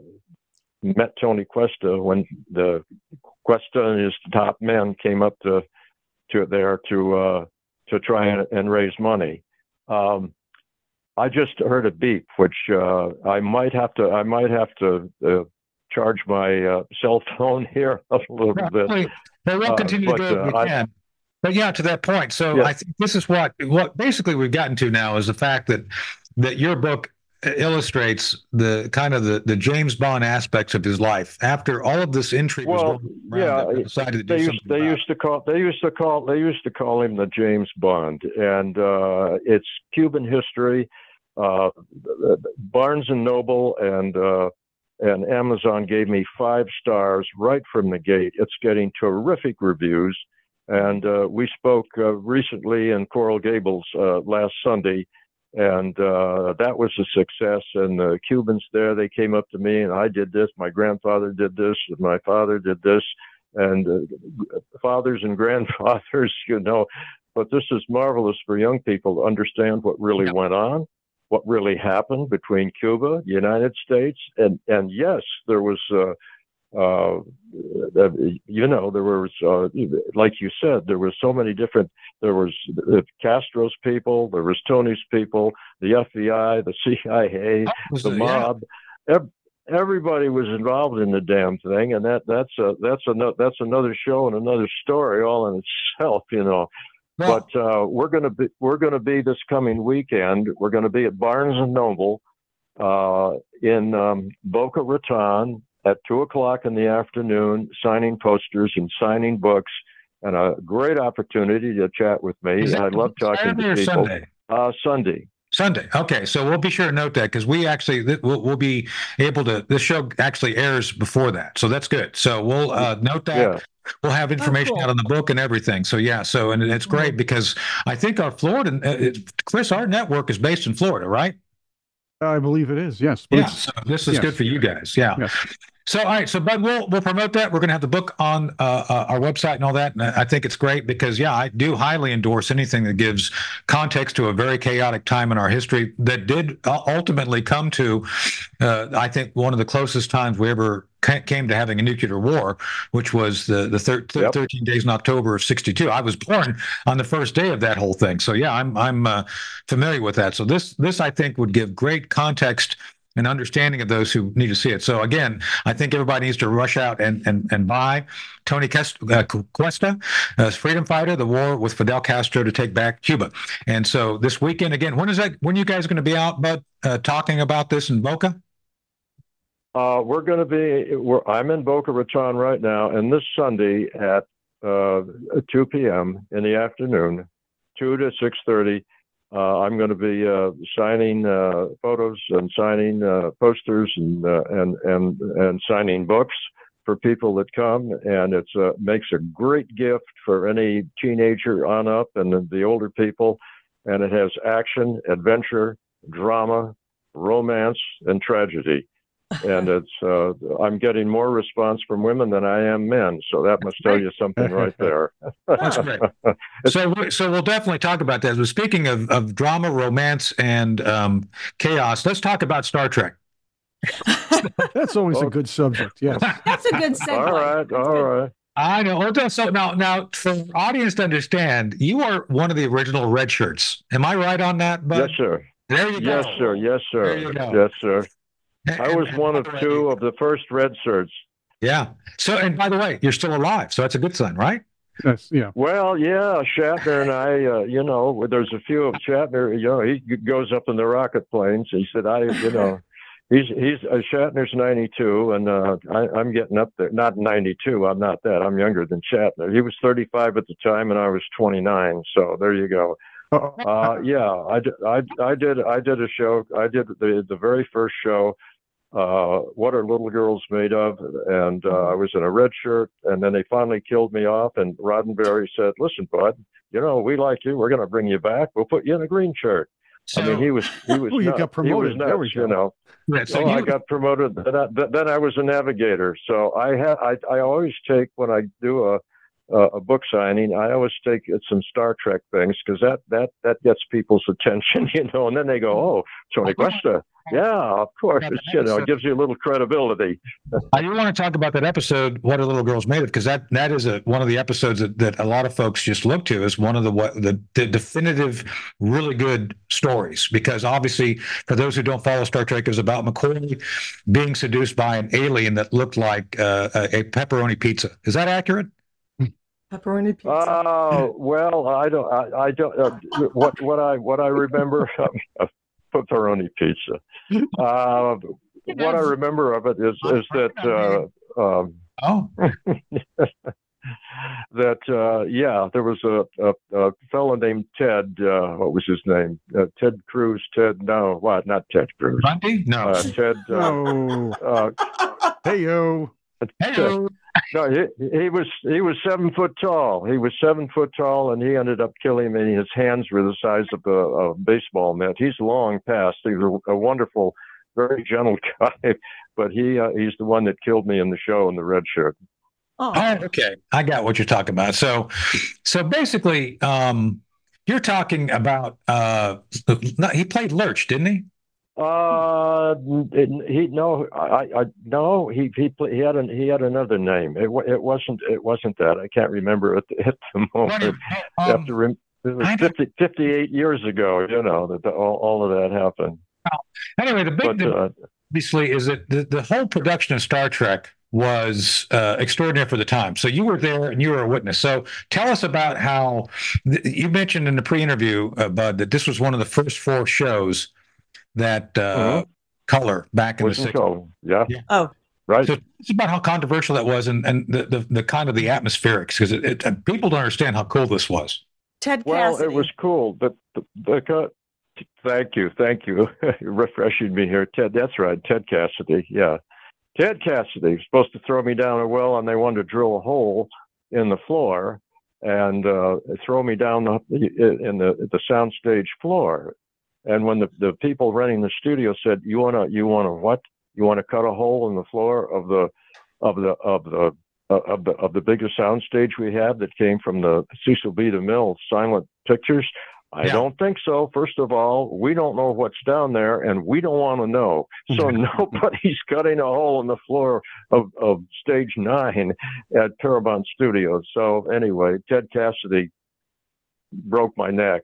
met Tony Cuesta when the Cuesta and his top men came up to to there to uh, to try and, and raise money. Um, I just heard a beep, which uh, I might have to. I might have to uh, charge my uh, cell phone here a little bit. Wait, we'll uh, continue but, to go if we uh, can. But yeah, to that point. So I think this is what what basically we've gotten to now is the fact that that your book illustrates the kind of the, the James Bond aspects of his life after all of this intrigue well, was yeah, decided to they used, they used to call they used to call they used to call him the James Bond, and uh, it's Cuban history uh, Barnes and Noble and uh, and Amazon gave me five stars right from the gate. It's getting terrific reviews, and uh, we spoke uh, recently in Coral Gables uh, last Sunday, and uh, that was a success. And the Cubans there, they came up to me, and I did this. My grandfather did this, and my father did this, and fathers and grandfathers, you know. But this is marvelous for young people to understand what really yeah. went on what really happened between Cuba, the United States, and and yes, there was. Uh, uh, you know, there was, uh, like you said, there was so many different. There was Castro's people, there was Tony's people, the FBI, the CIA, the mob. Yeah. everybody was involved in the damn thing, and that that's a that's a that's another show and another story all in itself. You know, but uh, we're going to be we're going to be this coming weekend. We're going to be at Barnes and Noble uh, in um, Boca Raton at two o'clock in the afternoon, signing posters and signing books, and a great opportunity to chat with me. I love talking Saturday to people. Sunday? Uh, Sunday. Sunday. Okay, so we'll be sure to note that because we actually th- we'll, we'll be able to. This show actually airs before that, so that's good. So we'll uh, note that. Yeah. We'll have information cool. out on the book and everything. So yeah, so and it's great because I think our Florida, uh, Chris, our network is based in Florida, right? I believe it is. Yes. But Yeah. So this is yes. good for you guys. Yeah. Yes. So, all right. So, Bud, we'll we'll promote that. We're going to have the book on uh, uh, our website and all that. And I think it's great because, yeah, I do highly endorse anything that gives context to a very chaotic time in our history that did uh, ultimately come to, uh, I think, one of the closest times we ever came to having a nuclear war, which was the the thir- Yep. 13 days in October of '62. I was born on the first day of that whole thing. So, yeah, I'm I'm uh, familiar with that. So this this I think would give great context and understanding of those who need to see it. So again, I think everybody needs to rush out and and, and buy Tony uh, Cuesta, uh, Freedom Fighter, the war with Fidel Castro to take back Cuba. And so this weekend again, when is that? When are you guys going to be out, Bud, uh, talking about this in Boca? Uh, we're going to be. I'm in Boca Raton right now, and this Sunday at uh, 2 p.m. in the afternoon, 2 to 6:30. Uh, I'm going to be uh, signing uh, photos and signing uh, posters and uh, and and and signing books for people that come, and it's uh, makes a great gift for any teenager on up and the older people, and it has action, adventure, drama, romance, and tragedy and it's uh, I'm getting more response from women than I am men. So that must tell you something right there. That's great. so, we- so we'll definitely talk about that. But speaking of, of drama, romance, and um, chaos, let's talk about Star Trek. That's always a Oh. good subject. Yes. That's a good subject. all right, all right. I know. Hold on. So now, now, for audience to understand, you are one of the original red shirts. Am I right on that? Bud? Yes, sir. There you go. Yes, sir. Yes, There sir. you go. Yes, sir. And- I was and- one of two of the first red shirts. Yeah. So, and by the way, you're still alive, so that's a good sign, right? Yes. Yeah. Well, yeah, Shatner and I, uh, you know, there's a few of Shatner. You know, he goes up in the rocket planes. He said, I, you know, he's he's uh, Shatner's 92, and uh, I, I'm getting up there. Not 92. I'm not that. I'm younger than Shatner. He was 35 at the time, and I was 29. So there you go. Uh, Uh, yeah, I, d- I, I did I did a show. I did the the very first show. Uh, what are little girls made of? And uh, I was in a red shirt, and then they finally killed me off. And Roddenberry said, "Listen, bud, you know we like you. We're going to bring you back. We'll put you in a green shirt." So, I mean, he was he was Oh, you nuts. got He was promoted. There nuts, we you know. yeah, so oh, I got promoted. Then I, then I was a navigator. So I had I, I always take when I do a a, a book signing, I always take some Star Trek things because that that that gets people's attention, you know. And then they go, "Oh, Tony Cuesta, yeah, of course." It's, you know, it gives you a little credibility. I do want to talk about that episode, "What Are Little Girls Made Of," because that that is a one of the episodes that, that a lot of folks just look to as one of the what the, the definitive, really good stories. Because obviously, for those who don't follow Star Trek, it was about McCoy being seduced by an alien that looked like uh, a pepperoni pizza. Is that accurate? Pepperoni pizza. Oh well, I don't, I, I don't. Uh, what what I what I remember pepperoni pizza. Uh, what I remember of it is is that. Uh, um, Oh, that uh, yeah, there was a, a, a fellow named Ted. Uh, what was his name? Uh, Ted Cruz. Ted? No, what? Not Ted Cruz. Bundy? No. Uh, Ted. Uh, Oh. uh, Hey yo. Hello. no, he, he was he was seven foot tall. He was seven foot tall, and he ended up killing me. His hands were the size of a, a baseball mitt. He's long past. He was a, a wonderful, very gentle guy, but he uh, he's the one that killed me in the show in the red shirt. oh, Oh, okay. I got what you're talking about. So, so basically, um, you're talking about uh, he played Lurch, didn't he? Uh, he no, I, I no, he he he had an, he had another name. It it wasn't it wasn't that. I can't remember at the, at the moment. Um, After rem- it was 50, 58 years ago, you know that the, all, all of that happened. anyway, the big the- uh, obviously is that the, the whole production of Star Trek was uh, extraordinary for the time. So you were there and you were a witness. So tell us about how th- you mentioned in the pre-interview, uh, Bud, that this was one of the first four shows that uh, Mhm. color back in the was 60s. so yeah, Yeah. Oh. right. So it's about how controversial that was and, and the, the, the kind of the atmospherics because it, it, people don't understand how cool this was. Ted Well, Cassidy. it was cool. The, the, the co- Thank you, thank you. You're refreshing me here, Ted. That's right, Ted Cassidy. Yeah, Ted Cassidy was supposed to throw me down a well, and they wanted to drill a hole in the floor and uh, throw me down the, in the the soundstage floor. And when the, the people running the studio said, "You wanna you wanna what? You want to cut a hole in the floor of the of the of the uh, of the of the biggest soundstage we have that came from the Cecil B. DeMille silent pictures?" I Yeah. don't think so. First of all, we don't know what's down there, and we don't want to know. So nobody's cutting a hole in the floor of, of stage nine at Paramount Studios. So anyway, Ted Cassidy broke my neck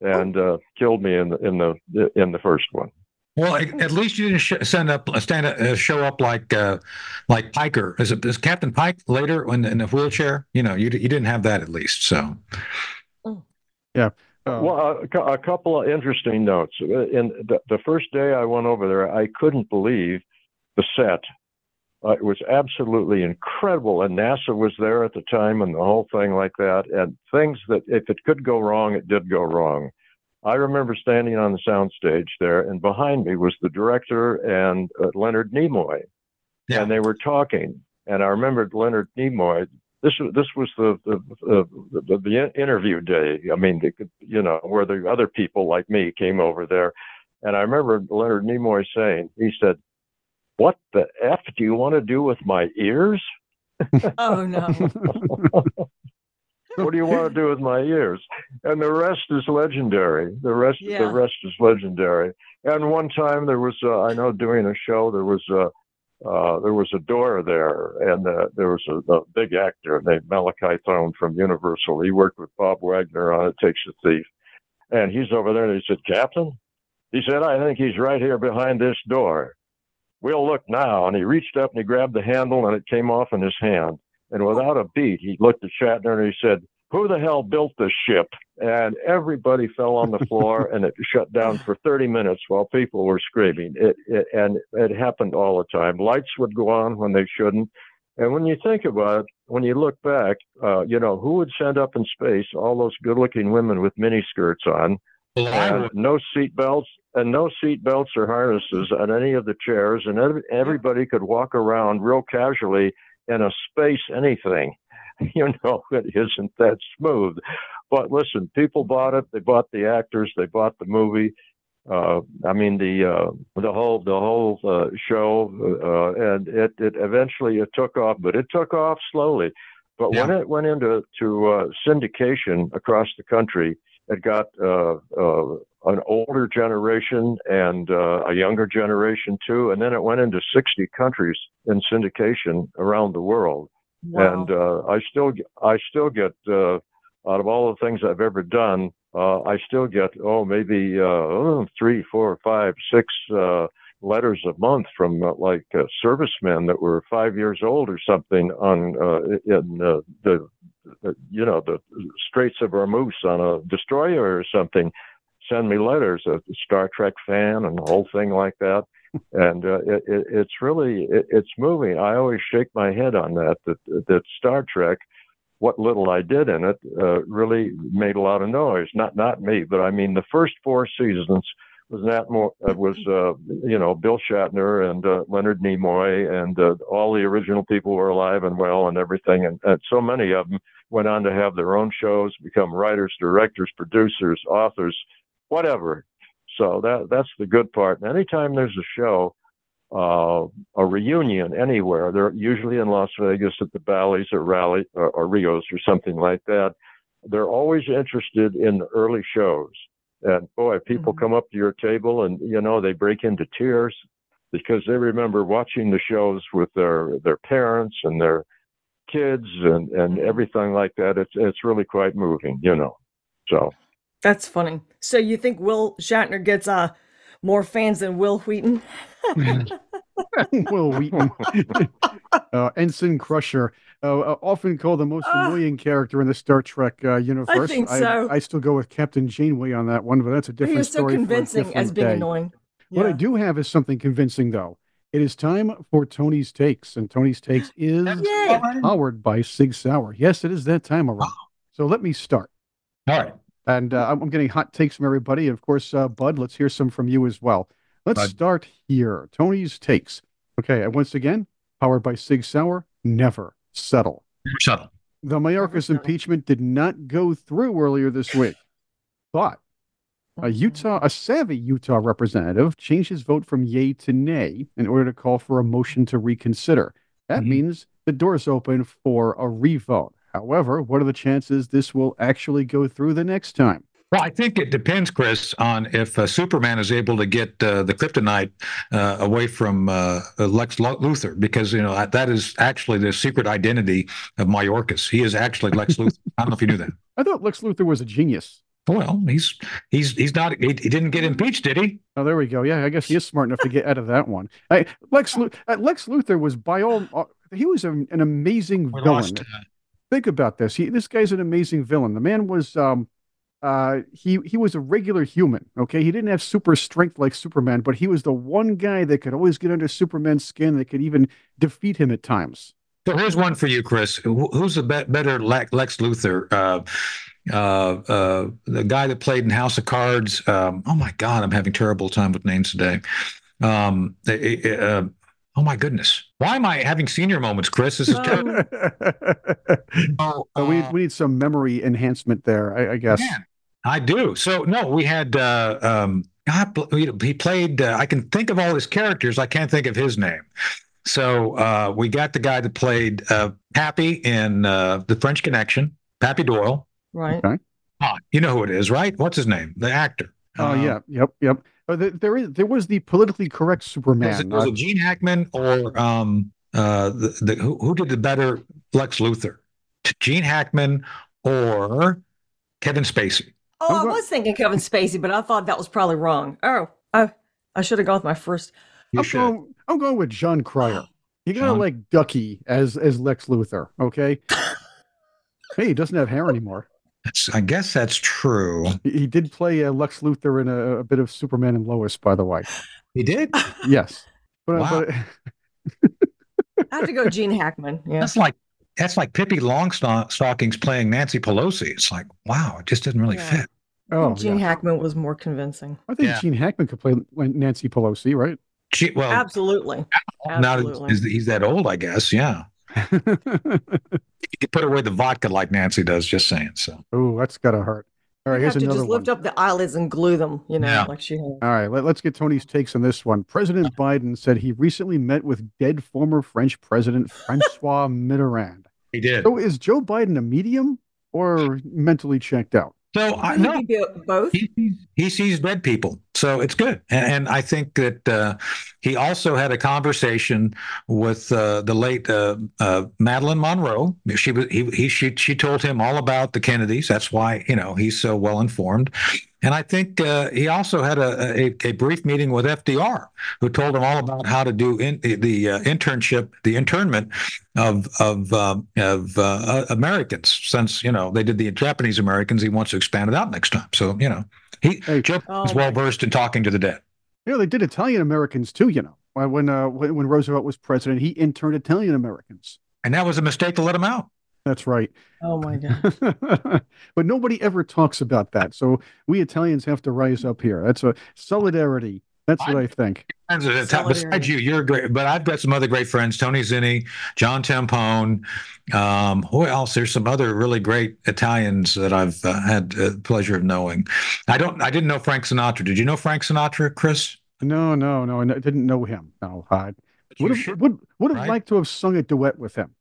and uh, killed me in the in the in the first one. Well, at at least you didn't sh- send up, stand up, uh, show up like, uh, like Piker. Is it is Captain Pike later in, in a wheelchair? You know, you d- you didn't have that at least. So Uh, Well, a, a couple of interesting notes. Uh, In the, the first day I went over there, I couldn't believe the set. Uh, it was absolutely incredible, and NASA was there at the time, and the whole thing like that. And things that, if it could go wrong, it did go wrong. I remember standing on the soundstage there, and behind me was the director and uh, Leonard Nimoy, Yeah. and they were talking. And I remembered Leonard Nimoy. This was this was the the the, the, the interview day. I mean, could, you know, where the other people like me came over there, and I remember Leonard Nimoy saying, he said, "What the f do you want to do with my ears? Oh no. what do you want to do with my ears?" And the rest is legendary. The rest Yeah. the rest is legendary. And one time there was, uh, I know, doing a show, there was a uh, there was a door there, and uh, there was a, a big actor named Malachi Throne from Universal. He worked with Bob Wagner on It Takes a Thief, and he's over there. And he said, "Captain," he said, "I think he's right here behind this door. We'll look now." And he reached up and he grabbed the handle, and it came off in his hand. And without a beat, he looked at Shatner and he said, "Who the hell built this ship?" And everybody fell on the floor, and it shut down for 30 minutes while people were screaming. It, it and it happened all the time. Lights would go on when they shouldn't. And when you think about it, when you look back, uh, you know, who would send up in space all those good-looking women with miniskirts on, and no seat belts, and no seat belts or harnesses on any of the chairs, and every, everybody could walk around real casually in a space anything. You know, it isn't that smooth. But listen, people bought it. They bought the actors. They bought the movie. Uh, I mean the uh, the whole the whole uh, show, uh, and it it eventually it took off, but it took off slowly. But when it went into to uh, syndication across the country, it got uh, uh, an older generation and uh, a younger generation too, and then it went into 60 countries in syndication around the world. Wow. And uh, I still I still get uh, out of all the things I've ever done, uh, I still get oh maybe uh, oh, three, four, five, six uh, letters a month from uh, like uh, servicemen that were five years old or something on uh, in uh, the- you know the Straits of Hormuz on a destroyer or something. Send me letters, a Star Trek fan, and the whole thing like that. And uh, it, it, it's really it, it's moving. I always shake my head on that. That that Star Trek, what little I did in it, uh, really made a lot of noise. Not not me, but I mean the first four seasons was that more uh, was uh, you know Bill Shatner and uh, Leonard Nimoy and uh, all the original people were alive and well and everything, and, and so many of them went on to have their own shows, become writers, directors, producers, authors, whatever. So that that's the good part. And anytime there's a show, uh, a reunion anywhere, they're usually in Las Vegas at the Bally's or Rally or, or Rios or something like that. They're always interested in the early shows. And boy, people come up to your table and you know they break into tears because they remember watching the shows with their their parents and their kids and and everything like that. It's it's really quite moving, you know. So That's funny. So you think Will Shatner gets uh more fans than Wil Wheaton? Wil Wheaton, uh, Ensign Crusher, uh, uh, often called the most annoying character in the Star Trek uh, universe. I think so. I, still go with Captain Janeway on that one, but that's a different story. He was so story. for a convincing as being day. annoying. What I do have is something convincing, though. It is time for Tony's Takes, and Tony's Takes is powered by Sig Sauer. Yes, it is that time around. So let me start. All right. And uh, I'm I'm getting hot takes from everybody. And of course, uh, Bud, let's hear some from you as well. Let's Bud. start here. Tony's takes. Okay, once again, powered by Sig Sauer, never settle. Shuttle. The Mayorkas impeachment did not go through earlier this week. But a Utah, a savvy Utah representative changed his vote from yay to nay in order to call for a motion to reconsider. That Mhm. means the door's open for a revote. However, what are the chances this will actually go through the next time? Well, I think it depends, Chris, on if uh, Superman is able to get uh, the kryptonite uh, away from uh, Lex Lu- Luthor, because you know that- that is actually the secret identity of Mayorkas. He is actually Lex Luthor. I don't know if you knew that. I thought Lex Luthor was a genius. Well, he's he's he's not. He, he didn't get impeached, did he? Oh, there we go. Yeah, I guess he is smart enough to get out of that one. I, Lex, uh, Lex Luthor was by all, uh, he was an, an amazing We villain. lost. think about this. He, this guy's an amazing villain. The man was, um, uh, he he was a regular human. Okay, he didn't have super strength like Superman, but he was the one guy that could always get under Superman's skin. That could even defeat him at times. So here's one for you, Chris. Who's a bet better Lex, Lex Luthor? Uh, uh, uh, the guy that played in House of Cards. Um, oh my God, I'm having terrible time with names today. Um, uh, uh, oh my goodness, why am I having senior moments, Chris? This is terrible. Oh, So we uh, we need some memory enhancement there, I, I guess. man, I do. So no, we had. Uh, um, God, he he played. Uh, I can think of all his characters. I can't think of his name. So uh, we got the guy that played uh, Pappy in uh, The French Connection, Pappy Doyle. Right. Ah, you know who it is, right? What's his name? The actor. Oh Um, yeah, yep, yep. Uh, there, there is there was the politically correct Superman. Was it, was uh, it Gene Hackman or um uh the, the who, who did the better Lex Luthor? Gene Hackman or Kevin Spacey? Oh, I go- was thinking Kevin Spacey, but I thought that was probably wrong. Oh, I, I should have gone with my first. You I'm should. going, I'm going with Jon Cryer. You gotta John- like Ducky as as Lex Luthor, okay? hey, he doesn't have hair anymore. That's, I guess that's true. He, he did play uh, Lex Luthor in a, a bit of Superman and Lois, by the way. He did. Yes, but, Wow. but I have to go Gene Hackman. Yeah. That's like that's like Pippi Longstockings playing Nancy Pelosi. It's like wow, it just didn't really Yeah. fit. oh, Gene yeah. Hackman was more convincing. I think Yeah. Gene Hackman could play Nancy Pelosi, right? Gee, well, Absolutely. now that Absolutely. he's, he's that old, I guess. Yeah, you could put away the vodka like Nancy does. Just saying. So oh, that's gotta hurt. All right, You here's have to another just one. lift up the eyelids and glue them, you know, Yeah. like she has. All right, let, us get Tony's takes on this one. President Biden said he recently met with dead former French President Francois Mitterrand. He did. So is Joe Biden a medium or mentally checked out? So I Could no, he be both? he sees, he sees dead people so it's good. And, and i think that uh, he also had a conversation with uh, the late uh, uh, madeline monroe. She he, he she, she told him all about the kennedys. That's why you know he's so well informed and i think uh, he also had a, a, a brief meeting with fdr who told him all about how to do in, the uh, internship the internment of of um, of uh, Americans. Since you know they did the Japanese Americans. He wants to expand it out next time. So you know he Hey. Joe Oh, is well versed in talking to the dead. Yeah, they did Italian Americans too, you know. When when, uh, when when Roosevelt was president, he interned Italian Americans. And that was a mistake to let him out. That's right. Oh my God. but nobody ever talks about that. So we Italians have to rise up here. That's a solidarity. That's what I think. Friends at the top- Solidarity. Besides you, you're great, but I've got some other great friends: Tony Zinni, John Tampone. Um, who else? There's some other really great Italians that I've uh, had the pleasure of knowing. I don't. I didn't know Frank Sinatra. Did you know Frank Sinatra, Chris? No, no, no. I didn't know him. No, I You would should, have would, would have right? liked to have sung a duet with him,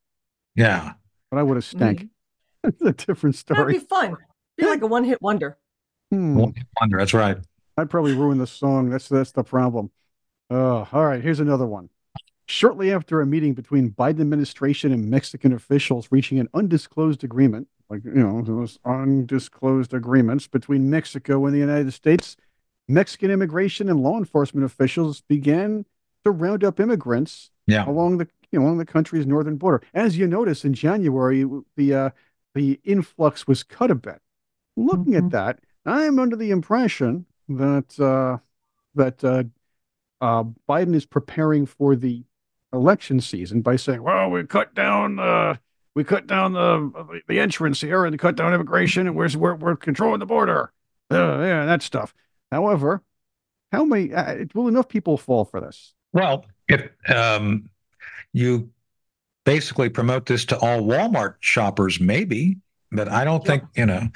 Yeah. but I would have stank. That's a different That'd be fun. Be like a one hit wonder. Hmm. One Wonder. That's right. I'd probably ruin the song. That's that's the problem. Oh, all right. Here's another one. Shortly after a meeting between Biden administration and Mexican officials reaching an undisclosed agreement, like you know, those undisclosed agreements between Mexico and the United States, Mexican immigration and law enforcement officials began to round up immigrants Yeah. along the you know, along the country's northern border. As you notice in January, the uh, the influx was cut a bit. Looking at that, I'm under the impression that uh, that uh, uh, Biden is preparing for the election season by saying, "Well, we cut down uh, we cut down the the entrance here and cut down immigration, and we're we're, we're controlling the border. Uh, yeah, that stuff. However, how many? Uh, will enough people fall for this? Well, if um, you basically promote this to all Walmart shoppers, maybe, but I don't think you know.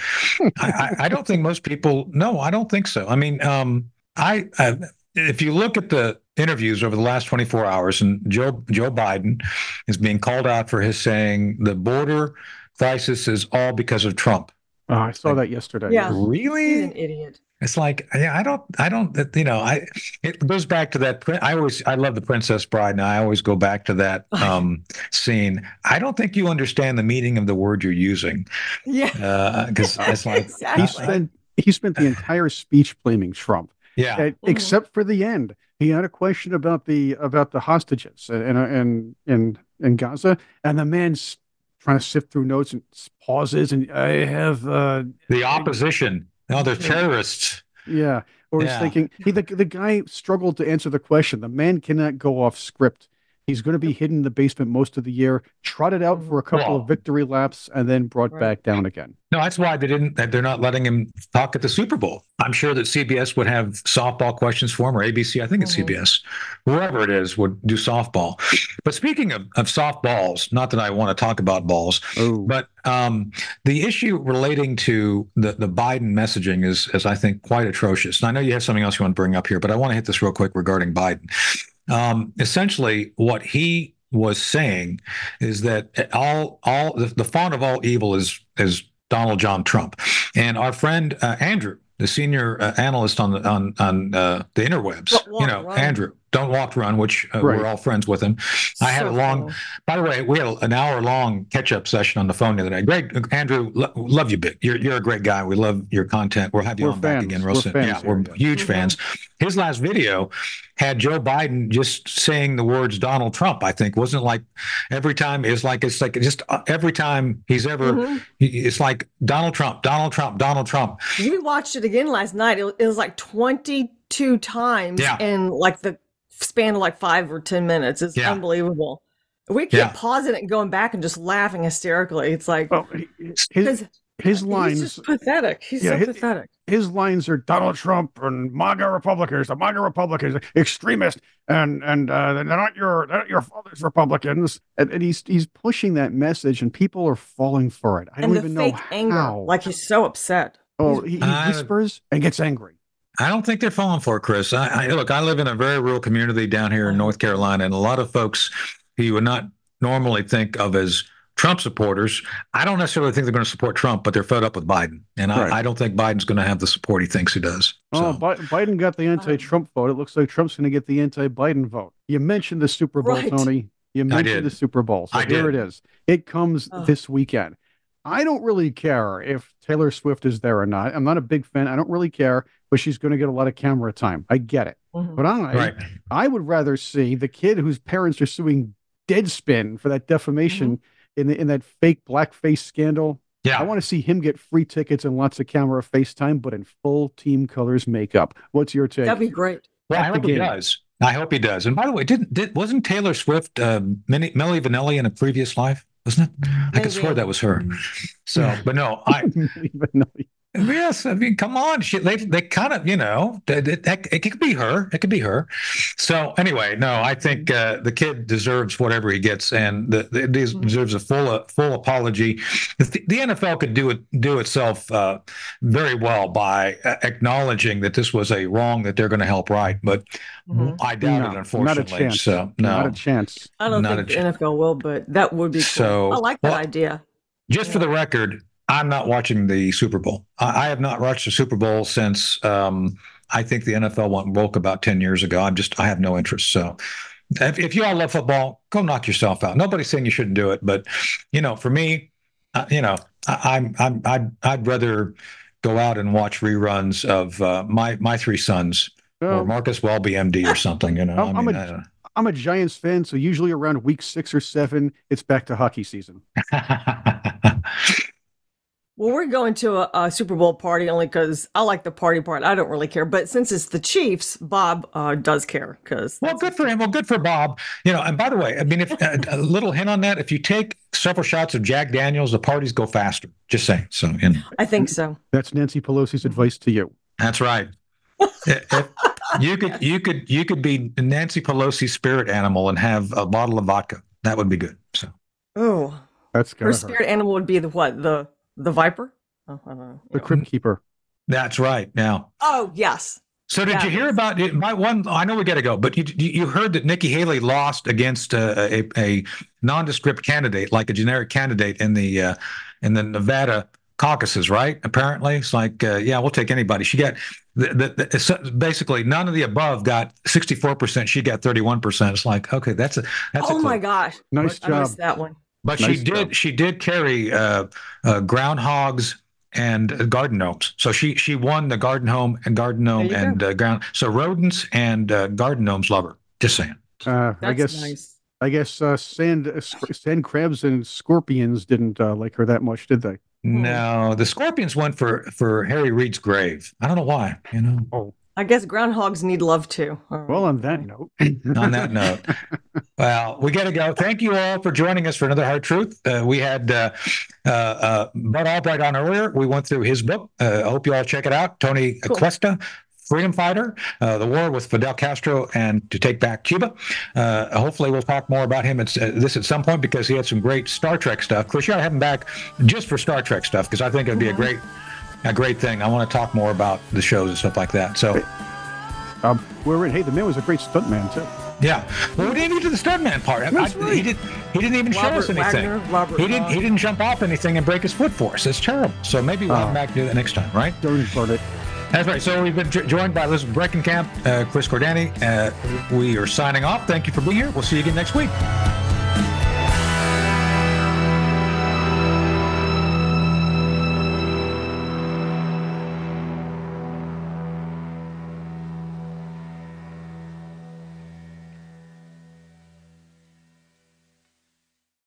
I, I, don't think most people. No, I don't think so. I mean, um, I, I if you look at the interviews over the last 24 hours, and Joe Joe Biden is being called out for his saying the border crisis is all because of Trump. Oh, I saw like, that yesterday. Yeah, really? He's an idiot. It's like, yeah, I don't, I don't, you know, I, it goes back to that. I always, I love the Princess Bride, and I always go back to that um, scene. I don't think you understand the meaning of the word you're using. Yeah. Because uh, it's like, exactly. he spent, he spent the entire speech blaming Trump. Yeah. Uh, except for the end. He had a question about the, about the hostages in, in, in, in Gaza, and the man's trying to sift through notes and pauses. And I have, uh, the opposition no, they're terrorists. Yeah. Or yeah. he's thinking he the, the guy struggled to answer the question. The man cannot go off script. He's going to be hidden in the basement most of the year, trotted out for a couple of victory laps, and then brought right. back down again. No, that's why they didn't. They're not letting him talk at the Super Bowl. I'm sure that CBS would have softball questions for him, or ABC. I think it's mm-hmm. CBS, whoever it is, would do softball. But speaking of, of softballs, not that I want to talk about balls, Ooh. but um, the issue relating to the the Biden messaging is, is I think quite atrocious. And I know you have something else you want to bring up here, but I want to hit this real quick regarding Biden um, essentially what he was saying is that all all the, the font of all evil is is Donald John Trump, and our friend uh, Andrew, the senior uh, analyst on the on on uh, the interwebs, you know, Andrew, don't Walk Run, which uh, right. we're all friends with him. I had a long, cool. by the way, we had an hour long catch up session on the phone the other day. Greg, Andrew, lo- love you big. You're, you're a great guy. We love your content. We'll have you we're on fans. back again real we're soon. Fans yeah, we're huge mm-hmm. fans. His last video had Joe Biden just saying the words Donald Trump. I think wasn't like every time it's like it's like just uh, every time he's ever mm-hmm. it's like Donald Trump, Donald Trump, Donald Trump. We watched it again last night. It, it was like twenty two times yeah. in like the span of like five or ten minutes. It's yeah. unbelievable. We keep yeah. pausing it and going back and just laughing hysterically. It's like well, his, his lines he's just pathetic. He's yeah, so his, pathetic. His lines are Donald Trump and MAGA Republicans, the MAGA Republicans, extremist, and and uh, they're not your they're not your father's Republicans. And, and, he's he's pushing that message, and people are falling for it. I and don't even know anger, how. Like he's so upset. Oh, he, he uh, whispers and gets angry. I don't think they're falling for it, Chris. I, I, look, I live in a very rural community down here in North Carolina, and a lot of folks who you would not normally think of as Trump supporters, I don't necessarily think they're going to support Trump, but they're fed up with Biden, and right. I, I, don't think Biden's going to have the support he thinks he does. Oh, so. Oh, Biden got the anti-Trump vote. It looks like Trump's going to get the anti-Biden vote. You mentioned the Super Bowl, right. Tony. You mentioned the Super Bowl. So I here did. it is. It comes oh. this weekend. I don't really care if Taylor Swift is there or not. I'm not a big fan. I don't really care, but she's going to get a lot of camera time. I get it. Mm-hmm. But I, right. I would rather see the kid whose parents are suing Deadspin for that defamation mm-hmm. in the, in that fake blackface scandal. Yeah. I want to see him get free tickets and lots of camera FaceTime, but in full team colors makeup. What's your take? That'd be great. Well, I hope he does. I hope he does. And by the way, didn't did wasn't Taylor Swift uh, Milli Vanilli in a previous life? Wasn't it? I could swear that was her. So, but no, I. Yes, I mean, come on. She, they, they kind of, you know, it, it, it, could be her. It could be her. So anyway, no, I think uh, the kid deserves whatever he gets, and the, the, it mm-hmm. deserves a full uh, full apology. The, the, NFL could do it do itself uh, very well by uh, acknowledging that this was a wrong that they're going to help right, but mm-hmm. I doubt no, it. Unfortunately, not a chance. So no, not a chance. I don't not think the NFL will, but that would be cool. so. I like that well, idea. Just yeah. for the record, I'm not watching the Super Bowl. I, I have not watched the Super Bowl since um, I think the NFL went woke about 10 years ago. I'm just, I have no interest. So if, if you all love football, go knock yourself out. Nobody's saying you shouldn't do it. But, you know, for me, uh, you know, I, I'm, I'm, I'd, I'd rather go out and watch reruns of uh, my, my three sons or Marcus Welby MD or something, you know. I'm, I mean, I'm a, I'm a Giants fan, so usually around week six or seven, it's back to hockey season. Well, we're going to a, a Super Bowl party only because I like the party part. I don't really care, but since it's the Chiefs, Bob uh, does care. Because well, good for him. Well, good for Bob. You know, and by the way, I mean, if uh, a little hint on that, if you take several shots of Jack Daniels, the parties go faster. Just saying. So, you know. I think so. That's Nancy Pelosi's advice to you. That's right. if, you could, you could, you could be Nancy Pelosi's spirit animal and have a bottle of vodka. That would be good. So. Oh, that's her spirit hurt. animal would be the what? The the viper? Oh, the crypt keeper. That's right. Now. Oh yes. So did yeah, you hear about it? My one, I know we got to go, but you you heard that Nikki Haley lost against a, a, a nondescript candidate, like a generic candidate in the uh, in the Nevada caucuses, right? Apparently, it's like, uh, yeah, we'll take anybody. She got the, the, the, basically none of the above got 64%. She got 31%. It's like, okay, that's a that's oh a my gosh, nice I job. that one. But Nice she did job. she did carry uh, uh, groundhogs and garden gnomes. So she she won the garden home and garden gnome and uh, ground. So rodents and uh, garden gnomes love her. Just saying. Uh, I guess nice. I guess uh, sand uh, sand crabs and scorpions didn't uh, like her that much, did they? No, the scorpions went for for Harry Reid's grave. I don't know why. You know. Oh, I guess groundhogs need love too. Well, on that note, on that note. Well, we got to go. Thank you all for joining us for another Hard Truth. Uh, we had uh, uh, uh, Bud Albright on earlier. We went through his book. Uh, I hope you all check it out. Tony Cool. Cuesta. Freedom fighter, uh, the war with Fidel Castro, and to take back Cuba. Uh, hopefully, we'll talk more about him at uh, this at some point because he had some great Star Trek stuff. Chris, you ought to have him back just for Star Trek stuff because I think it'd be a great, a great thing. I want to talk more about the shows and stuff like that. So, um, we're in. Hey, the man was a great stuntman too. Yeah. Well, we didn't even get to the stuntman part. I- That's I- right. He did. He didn't even show us anything. Wagner, Robert he didn't. He didn't jump off anything and break his foot for us. It's terrible. So maybe we'll him Oh. back to do that next time, right? It. That's right. So we've been joined by Elizabeth Breckenkamp, uh, Chris Cordani. Uh, we are signing off. Thank you for being here. We'll see you again next week.